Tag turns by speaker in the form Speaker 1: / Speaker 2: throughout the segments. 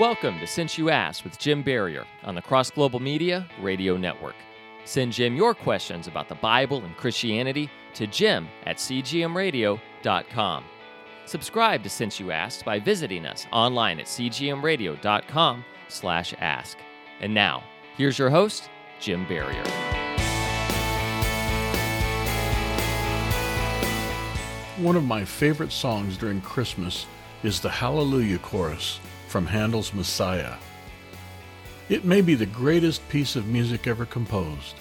Speaker 1: Welcome to Since You Asked with Jim Barrier on the Cross Global Media Radio Network. Send Jim your questions about the Bible and Christianity to jim at cgmradio.com. Subscribe to Since You Asked by visiting us online at cgmradio.com slash ask. And now, here's your host, Jim Barrier.
Speaker 2: One of my favorite songs during Christmas is the Hallelujah Chorus from Handel's Messiah. It may be the greatest piece of music ever composed.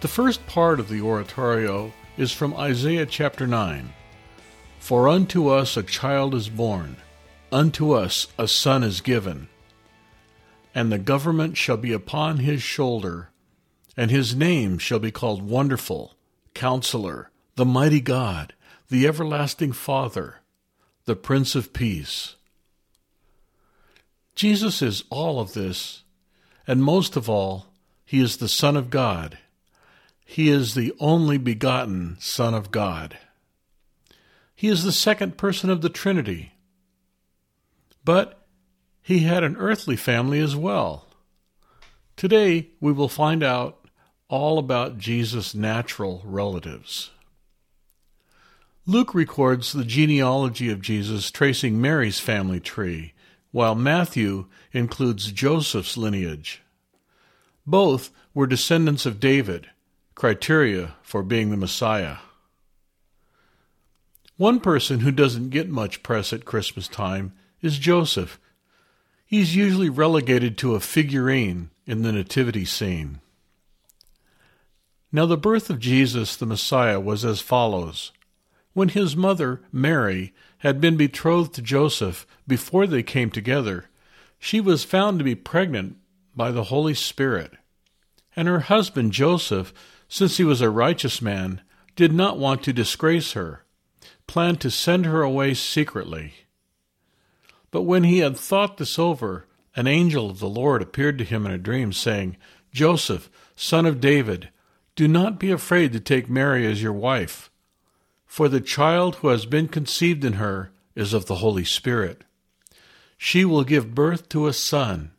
Speaker 2: The first part of the oratorio is from Isaiah chapter 9. For unto us a child is born, unto us a son is given, and the government shall be upon his shoulder, and his name shall be called Wonderful, Counselor, the Mighty God, the Everlasting Father, the Prince of Peace. Jesus is all of this, and most of all, he is the Son of God. He is the only begotten Son of God. He is the second person of the Trinity. But he had an earthly family as well. Today, we will find out all about Jesus' natural relatives. Luke records the genealogy of Jesus tracing Mary's family tree while Matthew includes Joseph's lineage. Both were descendants of David, criteria for being the Messiah. One person who doesn't get much press at Christmas time is Joseph. He's usually relegated to a figurine in the nativity scene. Now, the birth of Jesus the Messiah was as follows. When his mother, Mary, had been betrothed to Joseph before they came together, she was found to be pregnant by the Holy Spirit. And her husband, Joseph, since he was a righteous man, did not want to disgrace her, planned to send her away secretly. But when he had thought this over, an angel of the Lord appeared to him in a dream, saying, Joseph, son of David, do not be afraid to take Mary as your wife for the child who has been conceived in her is of the Holy Spirit. She will give birth to a son,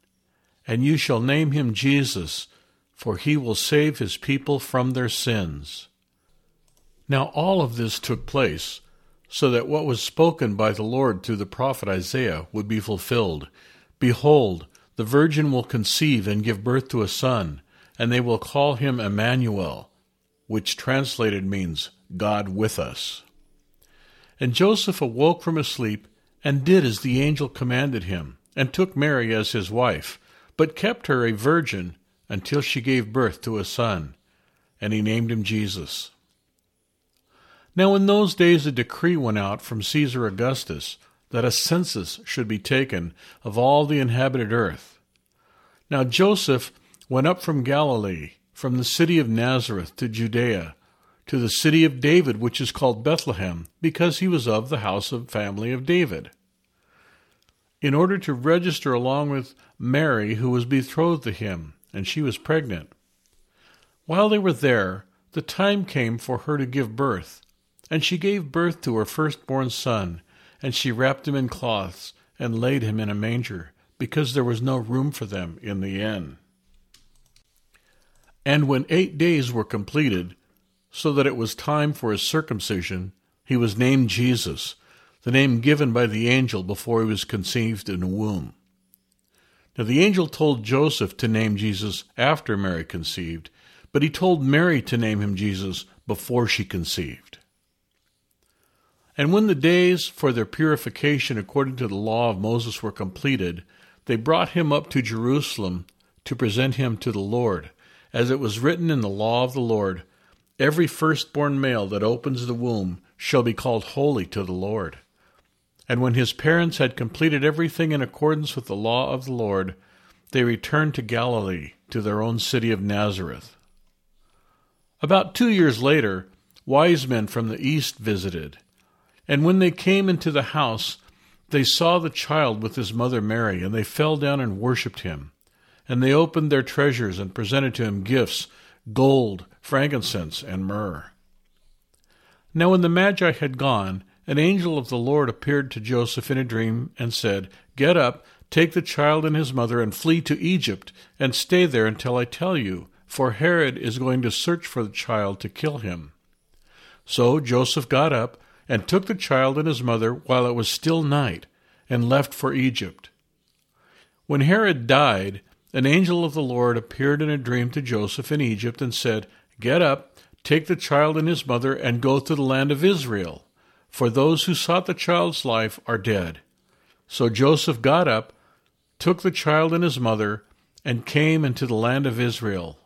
Speaker 2: and you shall name him Jesus, for he will save his people from their sins. Now all of this took place so that what was spoken by the Lord through the prophet Isaiah would be fulfilled. Behold, the virgin will conceive and give birth to a son, and they will call him Emmanuel, which translated means God with us. And Joseph awoke from his sleep and did as the angel commanded him, and took Mary as his wife, but kept her a virgin until she gave birth to a son, and he named him Jesus. Now in those days a decree went out from Caesar Augustus that a census should be taken of all the inhabited earth. Now Joseph went up from Galilee, from the city of Nazareth to Judea, to the city of David, which is called Bethlehem, because he was of the house of family of David, in order to register along with Mary, who was betrothed to him, and she was pregnant. While they were there, the time came for her to give birth, and she gave birth to her firstborn son, and she wrapped him in cloths and laid him in a manger, because there was no room for them in the inn. And when eight days were completed, so that it was time for his circumcision, he was named Jesus, the name given by the angel before he was conceived in a womb. Now the angel told Joseph to name Jesus after Mary conceived, but he told Mary to name him Jesus before she conceived. And when the days for their purification according to the law of Moses were completed, they brought him up to Jerusalem to present him to the Lord, as it was written in the law of the Lord Every firstborn male that opens the womb shall be called holy to the Lord. And when his parents had completed everything in accordance with the law of the Lord, they returned to Galilee, to their own city of Nazareth. About two years later, wise men from the east visited. And when they came into the house, they saw the child with his mother Mary, and they fell down and worshipped him. And they opened their treasures and presented to him gifts gold, frankincense, and myrrh. Now, when the Magi had gone, an angel of the Lord appeared to Joseph in a dream and said, Get up, Take the child and his mother and flee to Egypt, and stay there until I tell you, for Herod is going to search for the child to kill him. So Joseph got up and took the child and his mother while it was still night, and left for Egypt. When Herod died, an angel of the Lord appeared in a dream to Joseph in Egypt and said, Get up, take the child and his mother, and go to the land of Israel, for those who sought the child's life are dead. So Joseph got up, took the child and his mother, and came into the land of Israel.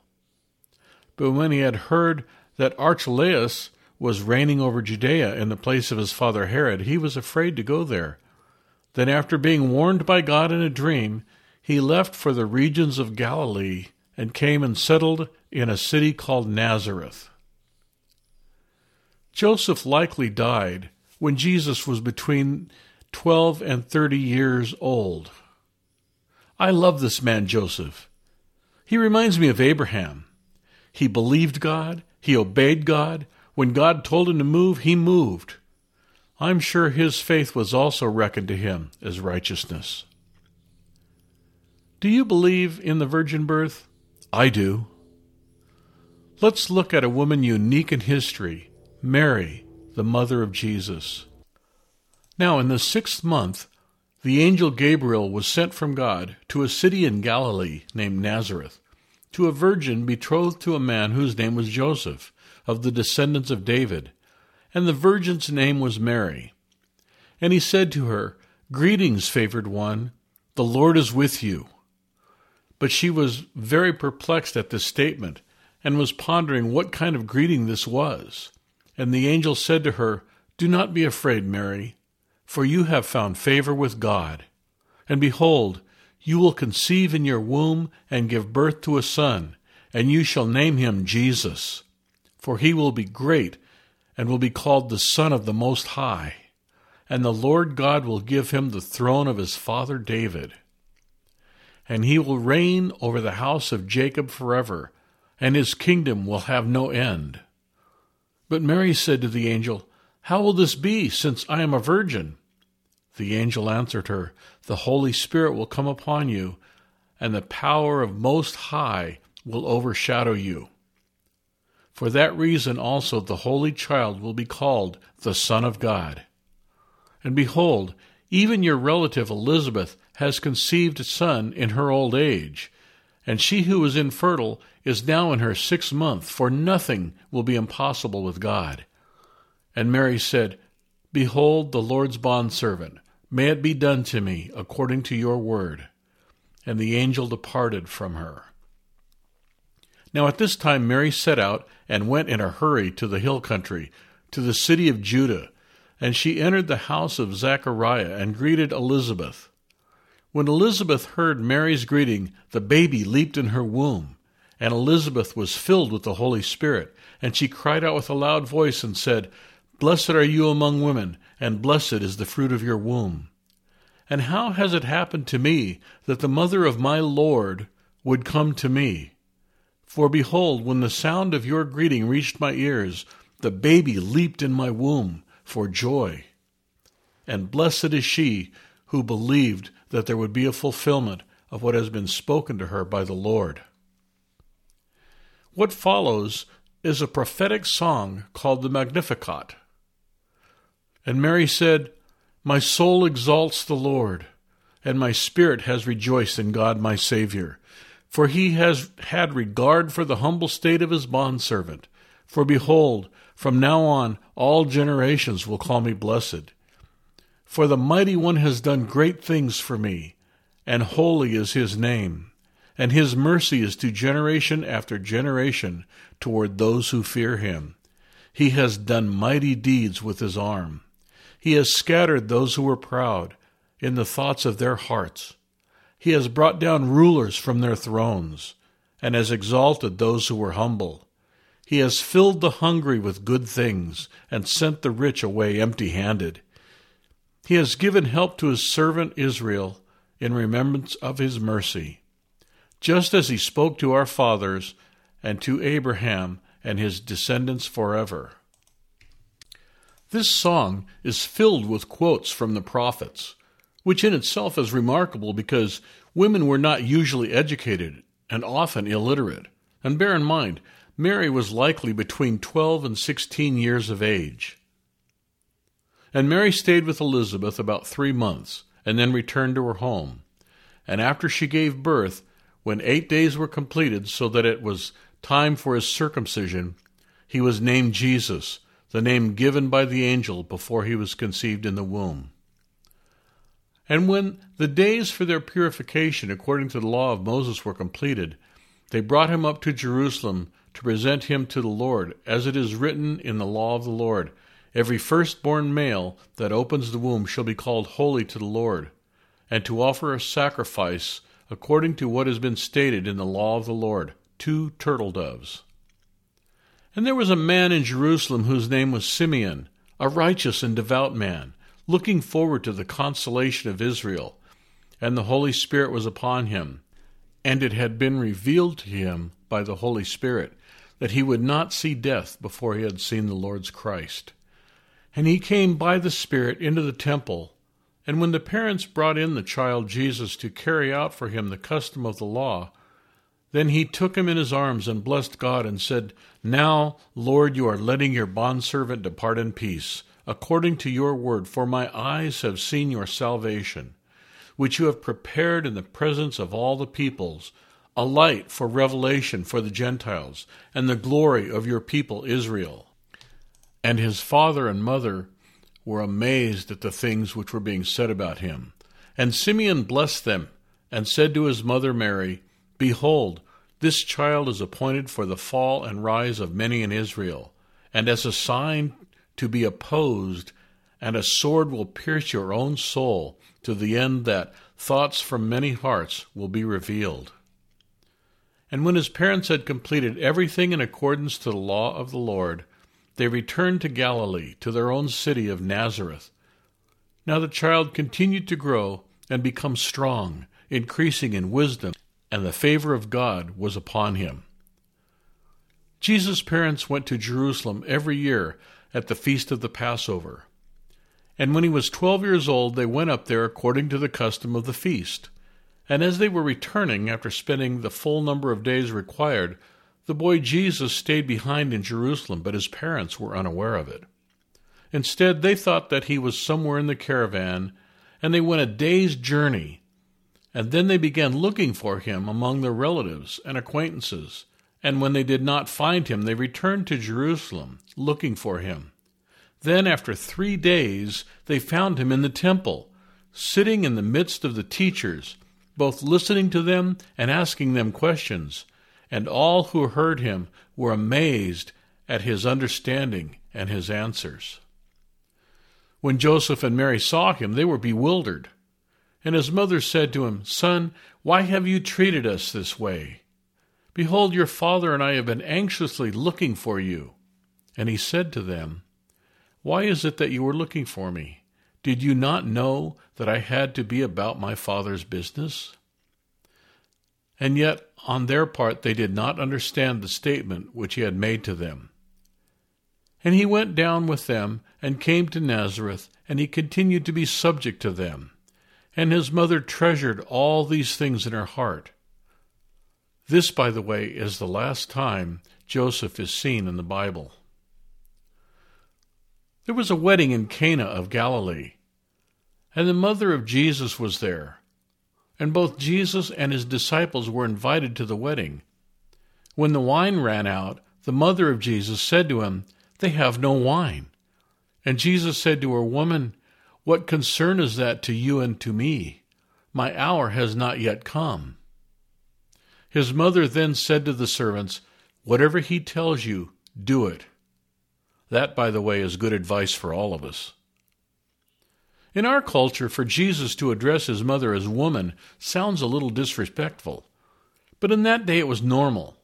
Speaker 2: But when he had heard that Archelaus was reigning over Judea in the place of his father Herod, he was afraid to go there. Then, after being warned by God in a dream, he left for the regions of Galilee and came and settled in a city called Nazareth. Joseph likely died when Jesus was between 12 and 30 years old. I love this man, Joseph. He reminds me of Abraham. He believed God, he obeyed God. When God told him to move, he moved. I'm sure his faith was also reckoned to him as righteousness. Do you believe in the virgin birth? I do. Let's look at a woman unique in history Mary, the mother of Jesus. Now, in the sixth month, the angel Gabriel was sent from God to a city in Galilee named Nazareth, to a virgin betrothed to a man whose name was Joseph, of the descendants of David, and the virgin's name was Mary. And he said to her, Greetings, favored one, the Lord is with you. But she was very perplexed at this statement, and was pondering what kind of greeting this was. And the angel said to her, Do not be afraid, Mary, for you have found favor with God. And behold, you will conceive in your womb and give birth to a son, and you shall name him Jesus. For he will be great, and will be called the Son of the Most High. And the Lord God will give him the throne of his father David and he will reign over the house of Jacob forever, and his kingdom will have no end. But Mary said to the angel, How will this be, since I am a virgin? The angel answered her, The Holy Spirit will come upon you, and the power of Most High will overshadow you. For that reason also the Holy Child will be called the Son of God. And behold, even your relative Elizabeth has conceived a son in her old age, and she who was infertile is now in her sixth month, for nothing will be impossible with God. And Mary said, Behold the Lord's bondservant, may it be done to me according to your word. And the angel departed from her. Now at this time Mary set out and went in a hurry to the hill country, to the city of Judah, and she entered the house of Zachariah and greeted Elizabeth. When Elizabeth heard Mary's greeting, the baby leaped in her womb, and Elizabeth was filled with the Holy Spirit, and she cried out with a loud voice and said, Blessed are you among women, and blessed is the fruit of your womb. And how has it happened to me that the mother of my Lord would come to me? For behold, when the sound of your greeting reached my ears, the baby leaped in my womb for joy. And blessed is she who believed that there would be a fulfillment of what has been spoken to her by the Lord. What follows is a prophetic song called the Magnificat. And Mary said, My soul exalts the Lord, and my spirit has rejoiced in God my Saviour, for he has had regard for the humble state of his bondservant. For behold, from now on all generations will call me blessed. For the mighty one has done great things for me, and holy is his name, and his mercy is to generation after generation toward those who fear him. He has done mighty deeds with his arm. He has scattered those who were proud in the thoughts of their hearts. He has brought down rulers from their thrones, and has exalted those who were humble. He has filled the hungry with good things, and sent the rich away empty handed. He has given help to his servant Israel in remembrance of his mercy, just as he spoke to our fathers and to Abraham and his descendants forever. This song is filled with quotes from the prophets. which in itself is remarkable because women were not usually educated and often illiterate. And bear in mind, Mary was likely between 12 and 16 years of age. And Mary stayed with Elizabeth about three months, and then returned to her home. And after she gave birth, when eight days were completed, so that it was time for his circumcision, he was named Jesus, the name given by the angel before he was conceived in the womb. And when the days for their purification according to the law of Moses were completed, they brought him up to Jerusalem to present him to the Lord, as it is written in the law of the Lord Every firstborn male that opens the womb shall be called holy to the Lord, and to offer a sacrifice according to what has been stated in the law of the Lord two turtle doves. And there was a man in Jerusalem whose name was Simeon, a righteous and devout man, looking forward to the consolation of Israel. And the Holy Spirit was upon him, and it had been revealed to him by the Holy Spirit that he would not see death before he had seen the Lord's Christ. And he came by the Spirit into the temple. And when the parents brought in the child Jesus to carry out for him the custom of the law, then he took him in his arms and blessed God and said, Now, Lord, you are letting your bondservant depart in peace, according to your word, for my eyes have seen your salvation, which you have prepared in the presence of all the peoples a light for revelation for the Gentiles, and the glory of your people Israel. And his father and mother were amazed at the things which were being said about him. And Simeon blessed them, and said to his mother Mary, Behold, this child is appointed for the fall and rise of many in Israel, and as a sign to be opposed, and a sword will pierce your own soul, to the end that thoughts from many hearts will be revealed. And when his parents had completed everything in accordance to the law of the Lord, they returned to Galilee, to their own city of Nazareth. Now the child continued to grow and become strong, increasing in wisdom, and the favor of God was upon him. Jesus' parents went to Jerusalem every year at the feast of the Passover. And when he was twelve years old, they went up there according to the custom of the feast. And as they were returning after spending the full number of days required, the boy Jesus stayed behind in Jerusalem, but his parents were unaware of it. Instead, they thought that he was somewhere in the caravan, and they went a day's journey. And then they began looking for him among their relatives and acquaintances. And when they did not find him, they returned to Jerusalem, looking for him. Then, after three days, they found him in the temple, sitting in the midst of the teachers both listening to them and asking them questions, and all who heard him were amazed at his understanding and his answers. When Joseph and Mary saw him, they were bewildered. And his mother said to him, Son, why have you treated us this way? Behold, your father and I have been anxiously looking for you. And he said to them, Why is it that you are looking for me? Did you not know that I had to be about my Father's business? And yet, on their part, they did not understand the statement which he had made to them. And he went down with them and came to Nazareth, and he continued to be subject to them. And his mother treasured all these things in her heart. This, by the way, is the last time Joseph is seen in the Bible. There was a wedding in Cana of Galilee, and the mother of Jesus was there. And both Jesus and his disciples were invited to the wedding. When the wine ran out, the mother of Jesus said to him, They have no wine. And Jesus said to her, Woman, what concern is that to you and to me? My hour has not yet come. His mother then said to the servants, Whatever he tells you, do it. That, by the way, is good advice for all of us. In our culture, for Jesus to address his mother as woman sounds a little disrespectful, but in that day it was normal.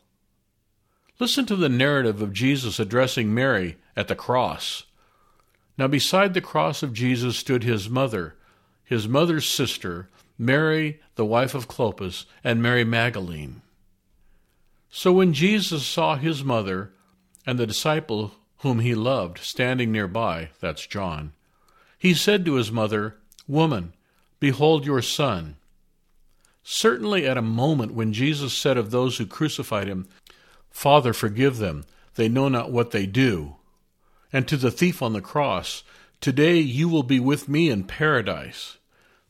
Speaker 2: Listen to the narrative of Jesus addressing Mary at the cross. Now, beside the cross of Jesus stood his mother, his mother's sister, Mary, the wife of Clopas, and Mary Magdalene. So when Jesus saw his mother and the disciple whom he loved standing nearby, that's John, he said to his mother, Woman, Behold your son. Certainly, at a moment when Jesus said of those who crucified him, Father, forgive them, they know not what they do. And to the thief on the cross, Today you will be with me in paradise.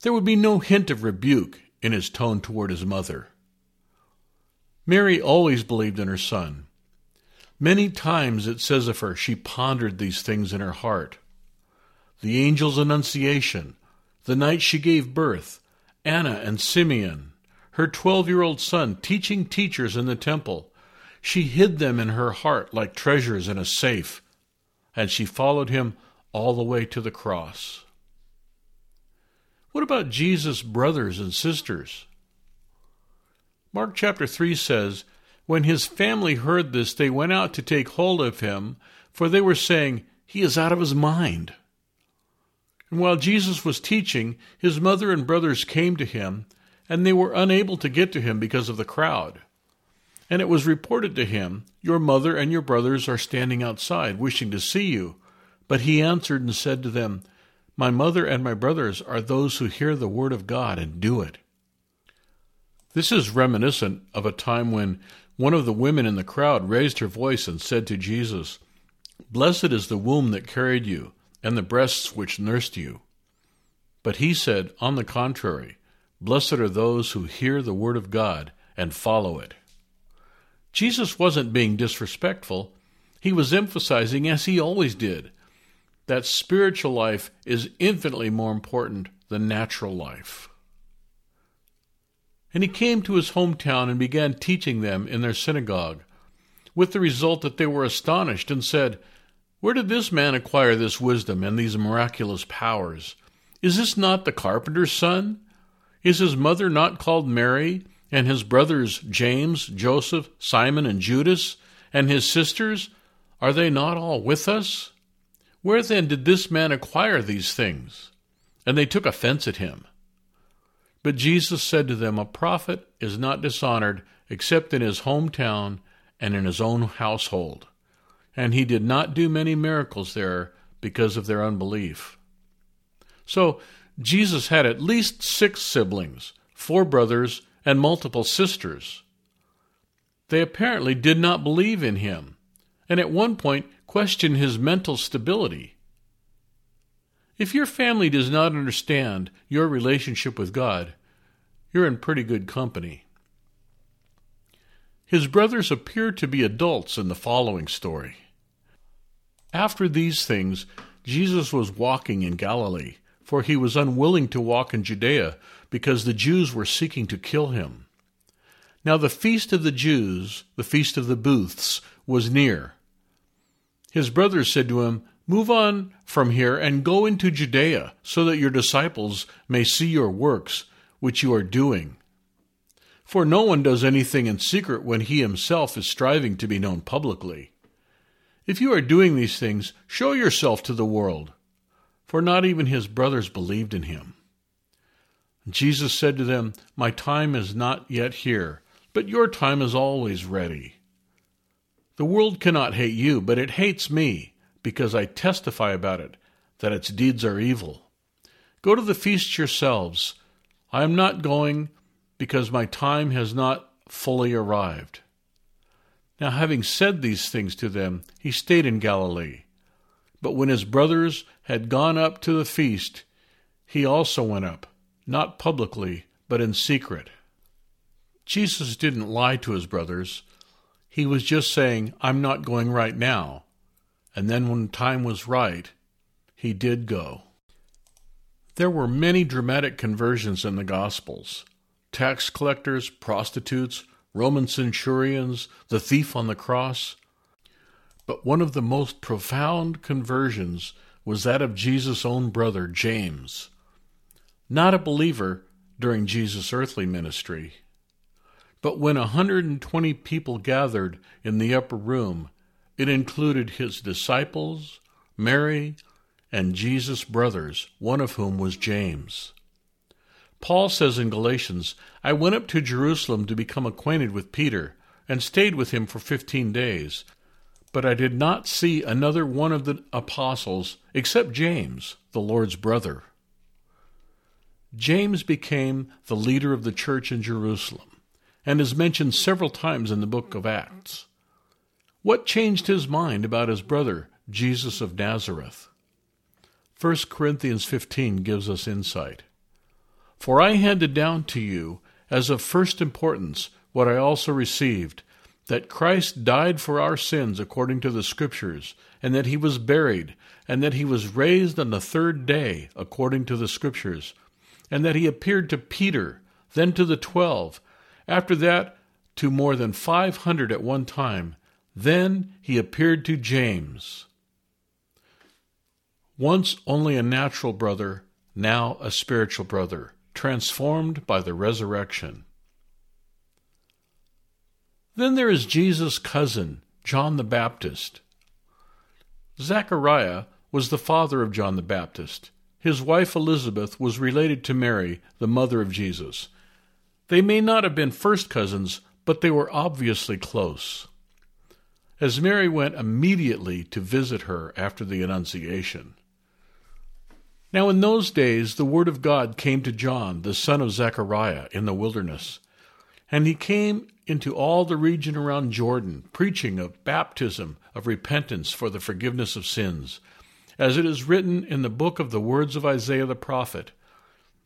Speaker 2: There would be no hint of rebuke in his tone toward his mother. Mary always believed in her son. Many times it says of her, she pondered these things in her heart. The angel's annunciation, the night she gave birth, Anna and Simeon, her twelve year old son teaching teachers in the temple. She hid them in her heart like treasures in a safe, and she followed him all the way to the cross. What about Jesus' brothers and sisters? Mark chapter 3 says, When his family heard this, they went out to take hold of him, for they were saying, He is out of his mind. And while Jesus was teaching, his mother and brothers came to him, and they were unable to get to him because of the crowd. And it was reported to him, Your mother and your brothers are standing outside, wishing to see you. But he answered and said to them, My mother and my brothers are those who hear the word of God and do it. This is reminiscent of a time when one of the women in the crowd raised her voice and said to Jesus, Blessed is the womb that carried you, and the breasts which nursed you. But he said, On the contrary, Blessed are those who hear the word of God and follow it. Jesus wasn't being disrespectful. He was emphasizing, as he always did, that spiritual life is infinitely more important than natural life. And he came to his hometown and began teaching them in their synagogue, with the result that they were astonished and said, Where did this man acquire this wisdom and these miraculous powers? Is this not the carpenter's son? Is his mother not called Mary, and his brothers James, Joseph, Simon, and Judas, and his sisters? Are they not all with us? Where then did this man acquire these things? And they took offense at him. But Jesus said to them, A prophet is not dishonored except in his hometown and in his own household. And he did not do many miracles there because of their unbelief. So, Jesus had at least six siblings, four brothers, and multiple sisters. They apparently did not believe in him, and at one point questioned his mental stability. If your family does not understand your relationship with God, you're in pretty good company. His brothers appear to be adults in the following story. After these things, Jesus was walking in Galilee, for he was unwilling to walk in Judea, because the Jews were seeking to kill him. Now the feast of the Jews, the feast of the booths, was near. His brothers said to him, Move on from here and go into Judea, so that your disciples may see your works, which you are doing. For no one does anything in secret when he himself is striving to be known publicly. If you are doing these things, show yourself to the world. For not even his brothers believed in him. Jesus said to them, My time is not yet here, but your time is always ready. The world cannot hate you, but it hates me, because I testify about it, that its deeds are evil. Go to the feast yourselves. I am not going, because my time has not fully arrived. Now, having said these things to them, he stayed in Galilee. But when his brothers had gone up to the feast, he also went up, not publicly, but in secret. Jesus didn't lie to his brothers he was just saying, I'm not going right now. And then when time was right, he did go. There were many dramatic conversions in the Gospels tax collectors, prostitutes, Roman centurions, the thief on the cross. But one of the most profound conversions was that of Jesus' own brother, James. Not a believer during Jesus' earthly ministry, but when a 120 people gathered in the upper room, it included his disciples, Mary, and Jesus' brothers, one of whom was James. Paul says in Galatians, I went up to Jerusalem to become acquainted with Peter, and stayed with him for fifteen days. But I did not see another one of the apostles except James, the Lord's brother. James became the leader of the church in Jerusalem and is mentioned several times in the book of Acts. What changed his mind about his brother, Jesus of Nazareth? 1 Corinthians 15 gives us insight. For I handed down to you as of first importance what I also received that Christ died for our sins according to the Scriptures, and that he was buried, and that he was raised on the third day according to the Scriptures, and that he appeared to Peter, then to the twelve, after that to more than five hundred at one time. Then he appeared to James. Once only a natural brother, now a spiritual brother, transformed by the resurrection. Then there is Jesus' cousin, John the Baptist. Zechariah was the father of John the Baptist. His wife Elizabeth was related to Mary, the mother of Jesus. They may not have been first cousins, but they were obviously close. As Mary went immediately to visit her after the Annunciation. Now, in those days, the word of God came to John, the son of Zechariah, in the wilderness. And he came into all the region around Jordan, preaching of baptism of repentance for the forgiveness of sins, as it is written in the book of the words of Isaiah the prophet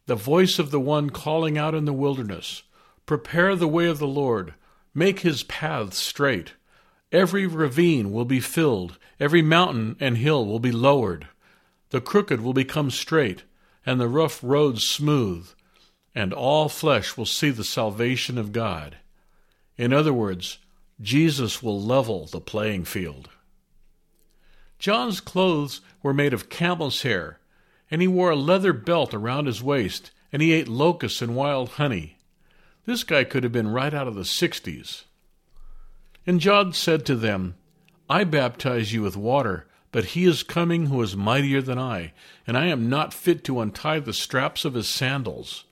Speaker 2: The voice of the one calling out in the wilderness, Prepare the way of the Lord, make his paths straight. Every ravine will be filled, every mountain and hill will be lowered. The crooked will become straight, and the rough roads smooth and all flesh will see the salvation of God. In other words, Jesus will level the playing field. John's clothes were made of camel's hair, and he wore a leather belt around his waist, and he ate locusts and wild honey. This guy could have been right out of the 60s. And John said to them, I baptize you with water, but he is coming who is mightier than I, and I am not fit to untie the straps of his sandals.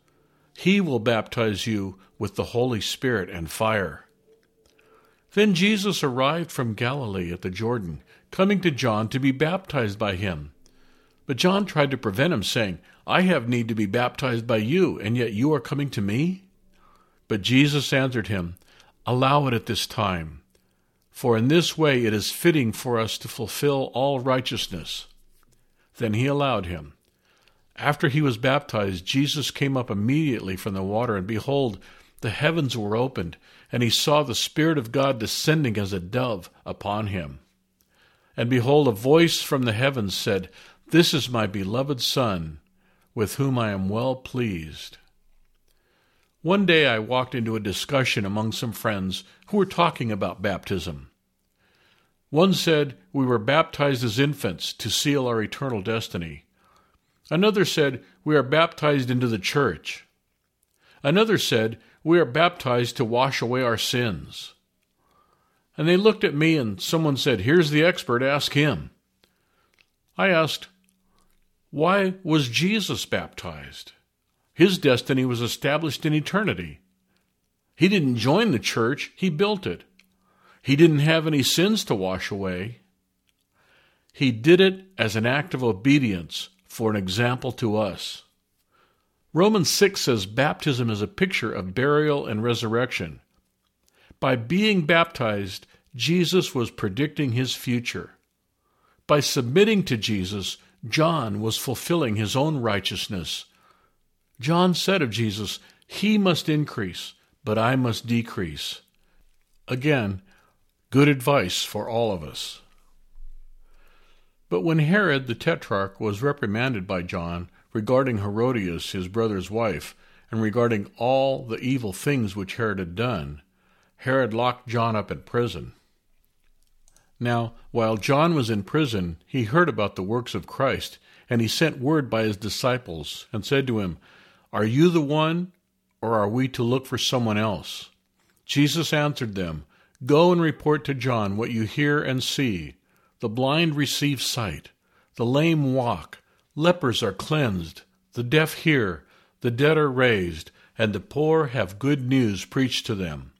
Speaker 2: He will baptize you with the Holy Spirit and fire. Then Jesus arrived from Galilee at the Jordan, coming to John to be baptized by him. But John tried to prevent him, saying, I have need to be baptized by you, and yet you are coming to me? But Jesus answered him, Allow it at this time, for in this way it is fitting for us to fulfill all righteousness. Then he allowed him. After he was baptized, Jesus came up immediately from the water, and behold, the heavens were opened, and he saw the Spirit of God descending as a dove upon him. And behold, a voice from the heavens said, This is my beloved Son, with whom I am well pleased. One day I walked into a discussion among some friends who were talking about baptism. One said we were baptized as infants to seal our eternal destiny. Another said, We are baptized into the church. Another said, We are baptized to wash away our sins. And they looked at me, and someone said, Here's the expert, ask him. I asked, Why was Jesus baptized? His destiny was established in eternity. He didn't join the church, he built it. He didn't have any sins to wash away. He did it as an act of obedience for an example to us. Romans 6 says baptism is a picture of burial and resurrection. By being baptized, Jesus was predicting his future. By submitting to Jesus, John was fulfilling his own righteousness. John said of Jesus, He must increase, but I must decrease. Again, good advice for all of us. But when Herod the Tetrarch was reprimanded by John regarding Herodias, his brother's wife, and regarding all the evil things which Herod had done, Herod locked John up in prison. Now, while John was in prison, he heard about the works of Christ, and he sent word by his disciples, and said to him, Are you the one, or are we to look for someone else? Jesus answered them, Go and report to John what you hear and see. The blind receive sight, the lame walk, lepers are cleansed, the deaf hear, the dead are raised, and the poor have good news preached to them.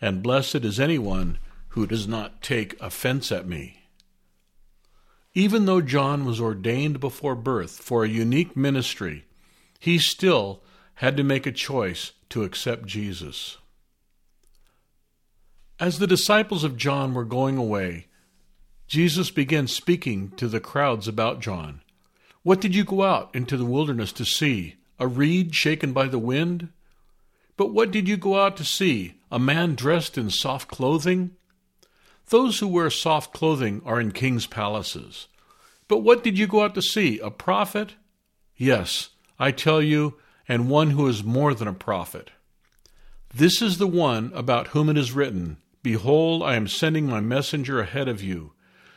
Speaker 2: And blessed is anyone who does not take offense at me. Even though John was ordained before birth for a unique ministry, he still had to make a choice to accept Jesus. As the disciples of John were going away, Jesus began speaking to the crowds about John. What did you go out into the wilderness to see? A reed shaken by the wind? But what did you go out to see? A man dressed in soft clothing? Those who wear soft clothing are in kings' palaces. But what did you go out to see? A prophet? Yes, I tell you, and one who is more than a prophet. This is the one about whom it is written Behold, I am sending my messenger ahead of you,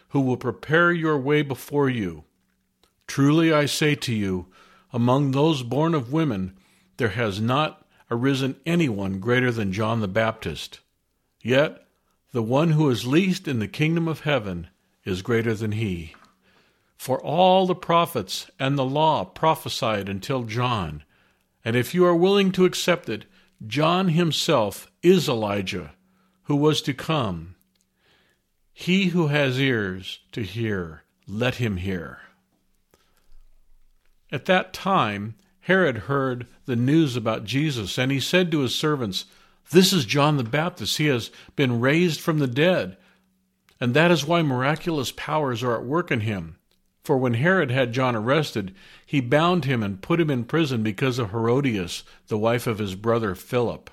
Speaker 2: who will prepare your way before you. Truly I say to you, among those born of women, there has not arisen anyone greater than John the Baptist. Yet the one who is least in the kingdom of heaven is greater than he. For all the prophets and the law prophesied until John. And if you are willing to accept it, John himself is Elijah, who was to come. He who has ears to hear, let him hear. At that time, Herod heard the news about Jesus, and he said to his servants, This is John the Baptist. He has been raised from the dead, and that is why miraculous powers are at work in him. For when Herod had John arrested, he bound him and put him in prison because of Herodias, the wife of his brother Philip.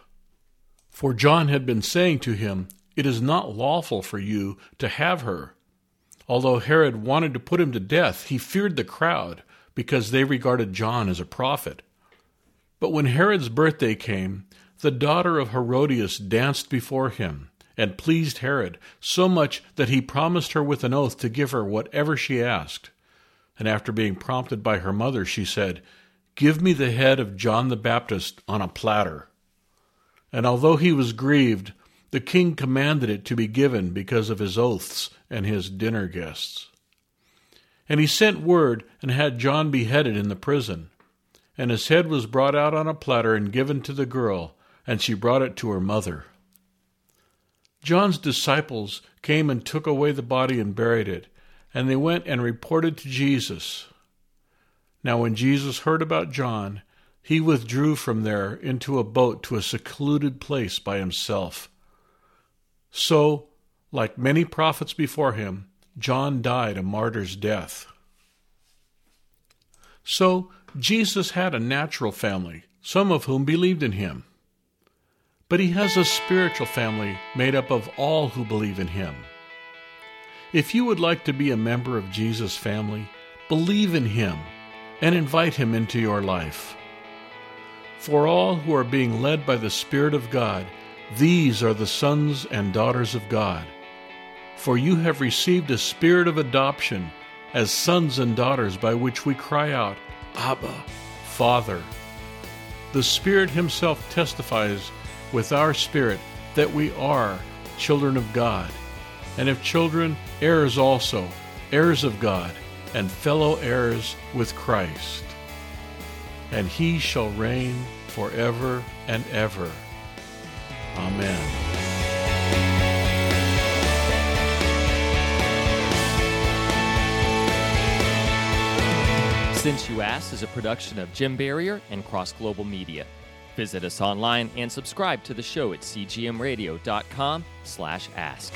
Speaker 2: For John had been saying to him, It is not lawful for you to have her. Although Herod wanted to put him to death, he feared the crowd, because they regarded John as a prophet. But when Herod's birthday came, the daughter of Herodias danced before him, and pleased Herod so much that he promised her with an oath to give her whatever she asked. And after being prompted by her mother, she said, Give me the head of John the Baptist on a platter. And although he was grieved, the king commanded it to be given because of his oaths and his dinner guests. And he sent word and had John beheaded in the prison. And his head was brought out on a platter and given to the girl, and she brought it to her mother. John's disciples came and took away the body and buried it. And they went and reported to Jesus. Now, when Jesus heard about John, he withdrew from there into a boat to a secluded place by himself. So, like many prophets before him, John died a martyr's death. So, Jesus had a natural family, some of whom believed in him. But he has a spiritual family made up of all who believe in him. If you would like to be a member of Jesus' family, believe in Him and invite Him into your life. For all who are being led by the Spirit of God, these are the sons and daughters of God. For you have received a spirit of adoption as sons and daughters by which we cry out, Abba, Father. The Spirit Himself testifies with our spirit that we are children of God and if children, heirs also, heirs of God, and fellow heirs with Christ. And he shall reign forever and ever. Amen.
Speaker 1: Since You Asked is a production of Jim Barrier and Cross Global Media. Visit us online and subscribe to the show at cgmradio.com slash ask.